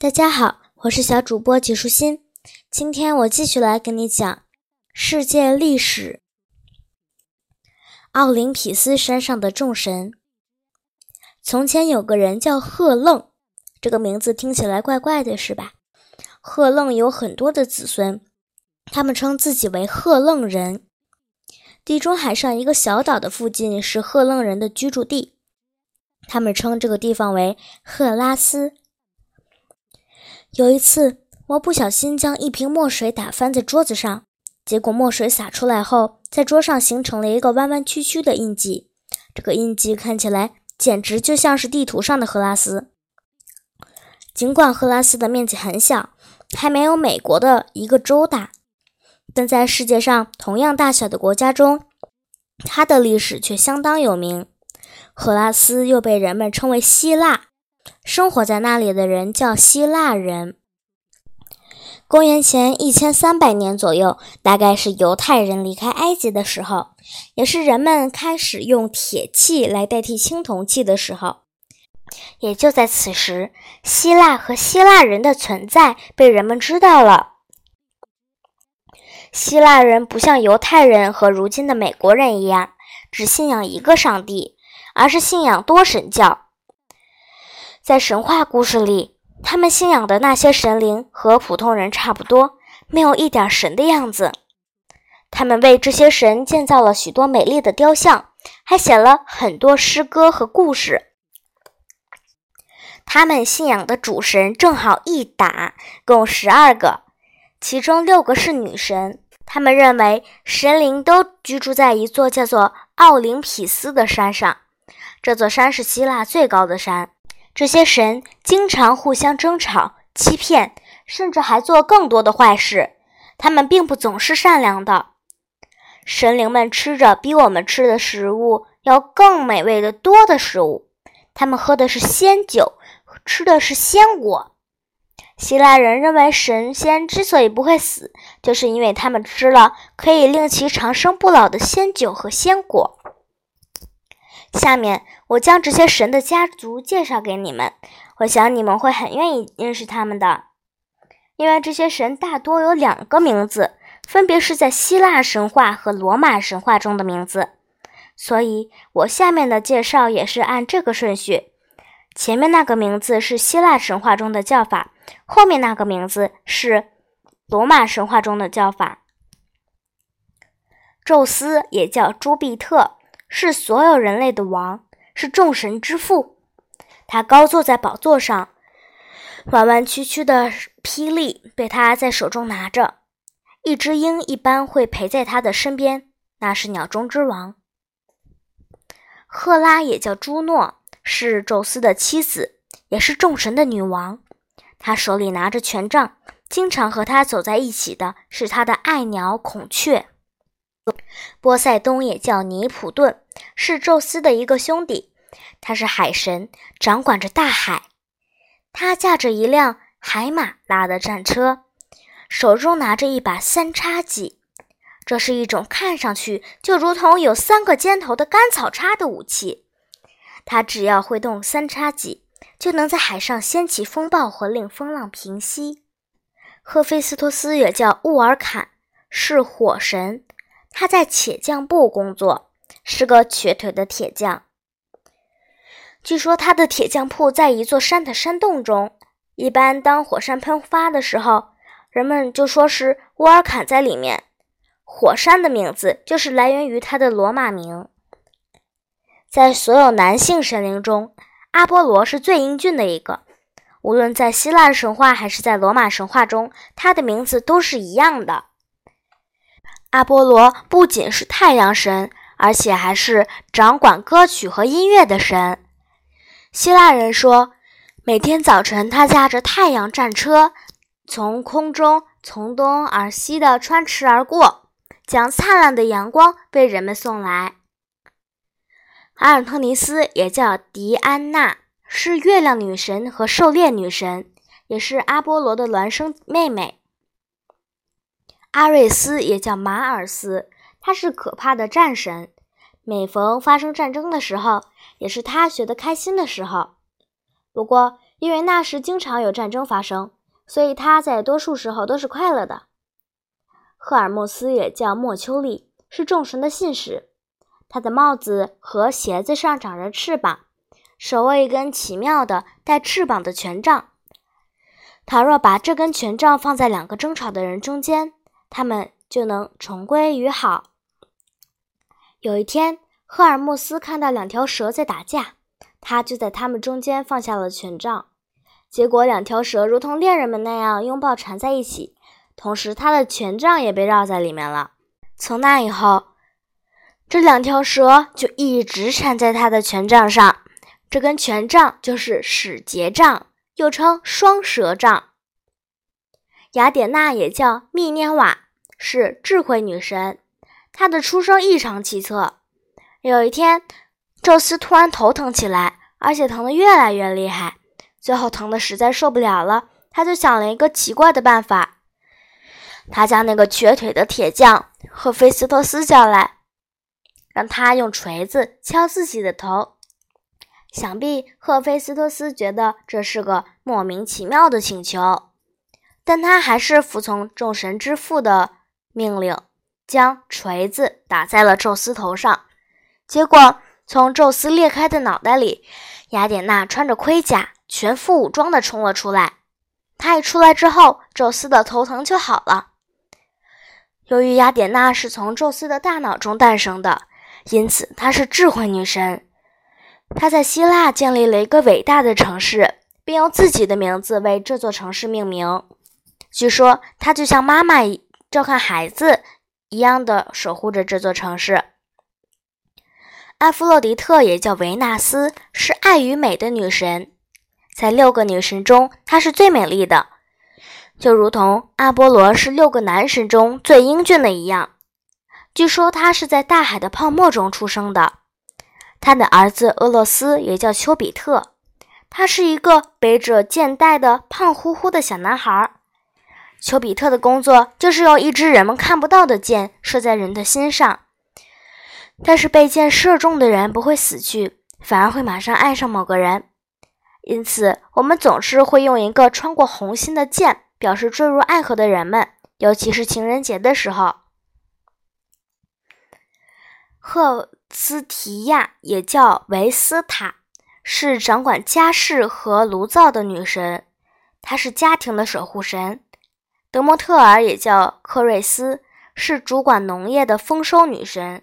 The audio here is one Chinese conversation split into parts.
大家好，我是小主播纪舒心。今天我继续来跟你讲世界历史。奥林匹斯山上的众神。从前有个人叫贺愣，这个名字听起来怪怪的，是吧？贺愣有很多的子孙，他们称自己为贺愣人。地中海上一个小岛的附近是贺愣人的居住地，他们称这个地方为赫拉斯。有一次，我不小心将一瓶墨水打翻在桌子上，结果墨水洒出来后，在桌上形成了一个弯弯曲曲的印记。这个印记看起来简直就像是地图上的赫拉斯。尽管赫拉斯的面积很小，还没有美国的一个州大，但在世界上同样大小的国家中，它的历史却相当有名。赫拉斯又被人们称为希腊。生活在那里的人叫希腊人。公元前一千三百年左右，大概是犹太人离开埃及的时候，也是人们开始用铁器来代替青铜器的时候。也就在此时，希腊和希腊人的存在被人们知道了。希腊人不像犹太人和如今的美国人一样，只信仰一个上帝，而是信仰多神教。在神话故事里，他们信仰的那些神灵和普通人差不多，没有一点神的样子。他们为这些神建造了许多美丽的雕像，还写了很多诗歌和故事。他们信仰的主神正好一打，共十二个，其中六个是女神。他们认为神灵都居住在一座叫做奥林匹斯的山上，这座山是希腊最高的山。这些神经常互相争吵、欺骗，甚至还做更多的坏事。他们并不总是善良的。神灵们吃着比我们吃的食物要更美味的多的食物，他们喝的是仙酒，吃的是鲜果。希腊人认为神仙之所以不会死，就是因为他们吃了可以令其长生不老的仙酒和鲜果。下面我将这些神的家族介绍给你们，我想你们会很愿意认识他们的，因为这些神大多有两个名字，分别是在希腊神话和罗马神话中的名字，所以我下面的介绍也是按这个顺序，前面那个名字是希腊神话中的叫法，后面那个名字是罗马神话中的叫法。宙斯也叫朱庇特。是所有人类的王，是众神之父。他高坐在宝座上，弯弯曲曲的霹雳被他在手中拿着。一只鹰一般会陪在他的身边，那是鸟中之王。赫拉也叫朱诺，是宙斯的妻子，也是众神的女王。她手里拿着权杖，经常和他走在一起的是他的爱鸟孔雀。波塞冬也叫尼普顿，是宙斯的一个兄弟。他是海神，掌管着大海。他驾着一辆海马拉的战车，手中拿着一把三叉戟。这是一种看上去就如同有三个尖头的干草叉的武器。他只要挥动三叉戟，就能在海上掀起风暴和令风浪平息。赫菲斯托斯也叫乌尔坎，是火神。他在铁匠部工作，是个瘸腿的铁匠。据说他的铁匠铺在一座山的山洞中。一般当火山喷发的时候，人们就说是乌尔坎在里面。火山的名字就是来源于他的罗马名。在所有男性神灵中，阿波罗是最英俊的一个。无论在希腊神话还是在罗马神话中，他的名字都是一样的。阿波罗不仅是太阳神，而且还是掌管歌曲和音乐的神。希腊人说，每天早晨他驾着太阳战车，从空中从东而西的穿驰而过，将灿烂的阳光为人们送来。阿尔特尼斯也叫狄安娜，是月亮女神和狩猎女神，也是阿波罗的孪生妹妹。阿瑞斯也叫马尔斯，他是可怕的战神。每逢发生战争的时候，也是他学得开心的时候。不过，因为那时经常有战争发生，所以他在多数时候都是快乐的。赫尔墨斯也叫莫丘利，是众神的信使。他的帽子和鞋子上长着翅膀，手握一根奇妙的带翅膀的权杖。倘若把这根权杖放在两个争吵的人中间，他们就能重归于好。有一天，赫尔墨斯看到两条蛇在打架，他就在他们中间放下了权杖。结果，两条蛇如同恋人们那样拥抱缠在一起，同时他的权杖也被绕在里面了。从那以后，这两条蛇就一直缠在他的权杖上。这根权杖就是使节杖，又称双蛇杖。雅典娜也叫密涅瓦，是智慧女神。她的出生异常奇特。有一天，宙斯突然头疼起来，而且疼得越来越厉害，最后疼得实在受不了了。他就想了一个奇怪的办法。他将那个瘸腿的铁匠赫菲斯托斯叫来，让他用锤子敲自己的头。想必赫菲斯托斯觉得这是个莫名其妙的请求，但他还是服从众神之父的命令。将锤子打在了宙斯头上，结果从宙斯裂开的脑袋里，雅典娜穿着盔甲，全副武装的冲了出来。她一出来之后，宙斯的头疼就好了。由于雅典娜是从宙斯的大脑中诞生的，因此她是智慧女神。她在希腊建立了一个伟大的城市，并用自己的名字为这座城市命名。据说她就像妈妈照看孩子。一样的守护着这座城市。阿弗洛狄特也叫维纳斯，是爱与美的女神。在六个女神中，她是最美丽的，就如同阿波罗是六个男神中最英俊的一样。据说他是在大海的泡沫中出生的。他的儿子俄洛斯也叫丘比特，他是一个背着箭袋的胖乎乎的小男孩。丘比特的工作就是用一支人们看不到的箭射在人的心上，但是被箭射中的人不会死去，反而会马上爱上某个人。因此，我们总是会用一个穿过红心的箭表示坠入爱河的人们，尤其是情人节的时候。赫斯提亚也叫维斯塔，是掌管家事和炉灶的女神，她是家庭的守护神。德莫特尔也叫克瑞斯，是主管农业的丰收女神。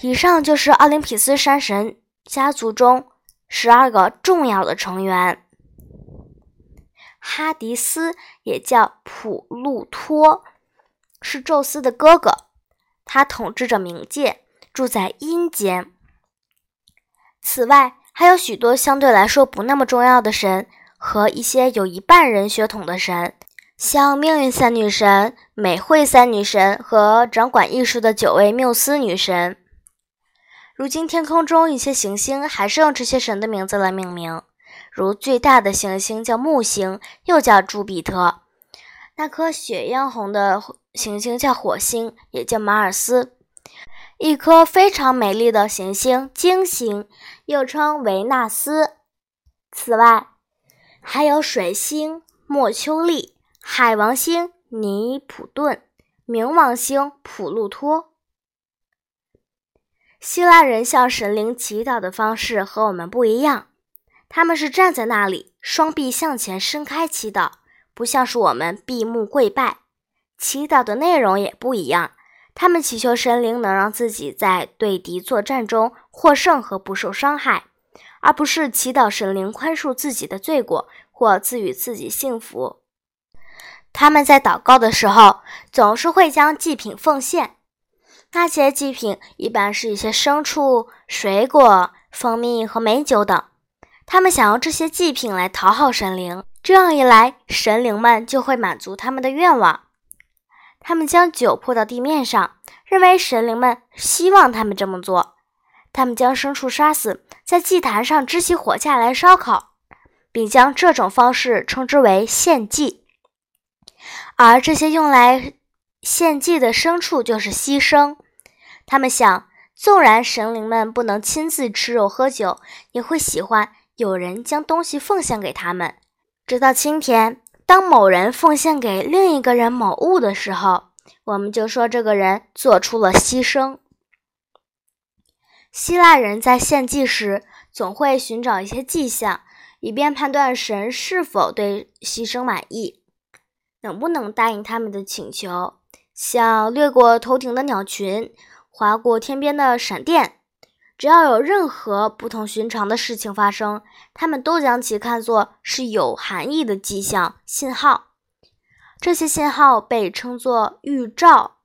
以上就是奥林匹斯山神家族中十二个重要的成员。哈迪斯也叫普路托，是宙斯的哥哥，他统治着冥界，住在阴间。此外，还有许多相对来说不那么重要的神。和一些有一半人血统的神，像命运三女神、美惠三女神和掌管艺术的九位缪斯女神。如今天空中一些行星还是用这些神的名字来命名，如最大的行星叫木星，又叫朱比特；那颗血样红的行星叫火星，也叫马尔斯；一颗非常美丽的行星金星，又称维纳斯。此外，还有水星莫丘利、海王星尼普顿、冥王星普鲁托。希腊人向神灵祈祷的方式和我们不一样，他们是站在那里，双臂向前伸开祈祷，不像是我们闭目跪拜。祈祷的内容也不一样，他们祈求神灵能让自己在对敌作战中获胜和不受伤害。而不是祈祷神灵宽恕自己的罪过或赐予自己幸福。他们在祷告的时候总是会将祭品奉献，那些祭品一般是一些牲畜、水果、蜂蜜和美酒等。他们想用这些祭品来讨好神灵，这样一来，神灵们就会满足他们的愿望。他们将酒泼到地面上，认为神灵们希望他们这么做。他们将牲畜杀死，在祭坛上支起火架来烧烤，并将这种方式称之为献祭。而这些用来献祭的牲畜就是牺牲。他们想，纵然神灵们不能亲自吃肉喝酒，也会喜欢有人将东西奉献给他们。直到今天，当某人奉献给另一个人某物的时候，我们就说这个人做出了牺牲。希腊人在献祭时总会寻找一些迹象，以便判断神是否对牺牲满意，能不能答应他们的请求。像掠过头顶的鸟群，划过天边的闪电。只要有任何不同寻常的事情发生，他们都将其看作是有含义的迹象信号。这些信号被称作预兆。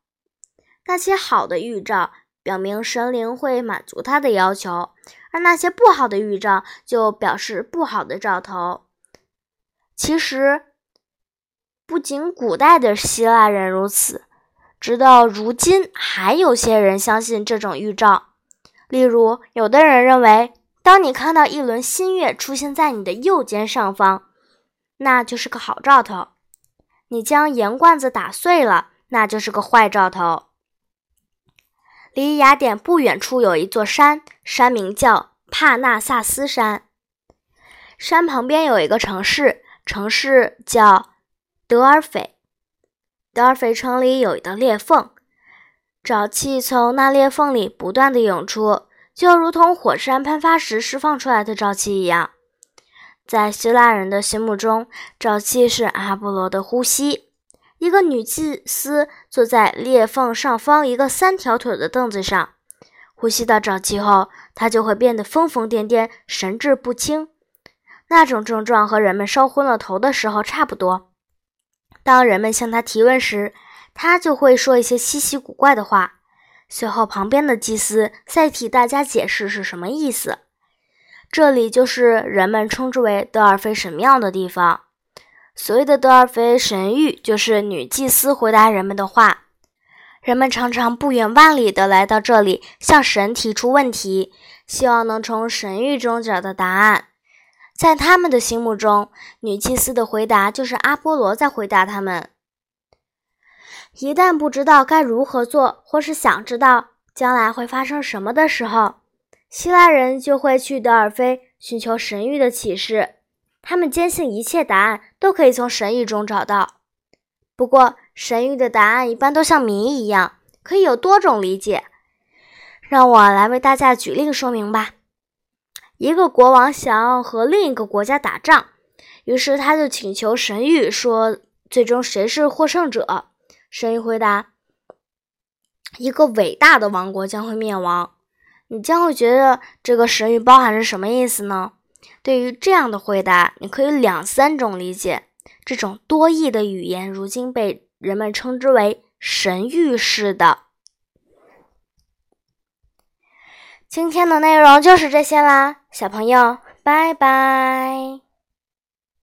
那些好的预兆表明神灵会满足他的要求，而那些不好的预兆就表示不好的兆头。其实，不仅古代的希腊人如此，直到如今，还有些人相信这种预兆。例如，有的人认为，当你看到一轮新月出现在你的右肩上方，那就是个好兆头；你将盐罐子打碎了，那就是个坏兆头。离雅典不远处有一座山，山名叫帕纳萨斯山。山旁边有一个城市，城市叫德尔斐。德尔斐城里有一道裂缝。沼气从那裂缝里不断的涌出，就如同火山喷发时释放出来的沼气一样。在希腊人的心目中，沼气是阿波罗的呼吸。一个女祭司坐在裂缝上方一个三条腿的凳子上，呼吸到沼气后，她就会变得疯疯癫癫、神志不清。那种症状和人们烧昏了头的时候差不多。当人们向她提问时，他就会说一些稀奇古怪的话，随后旁边的祭司再替大家解释是什么意思。这里就是人们称之为德尔菲神庙的地方。所谓的德尔菲神谕，就是女祭司回答人们的话。人们常常不远万里的来到这里，向神提出问题，希望能从神谕中找到答案。在他们的心目中，女祭司的回答就是阿波罗在回答他们。一旦不知道该如何做，或是想知道将来会发生什么的时候，希腊人就会去德尔菲寻求神谕的启示。他们坚信一切答案都可以从神谕中找到。不过，神谕的答案一般都像谜一样，可以有多种理解。让我来为大家举例说明吧。一个国王想要和另一个国家打仗，于是他就请求神谕说：“最终谁是获胜者？”神谕回答：“一个伟大的王国将会灭亡。”你将会觉得这个神谕包含着什么意思呢？对于这样的回答，你可以两三种理解。这种多义的语言，如今被人们称之为神谕式的。今天的内容就是这些啦，小朋友，拜拜。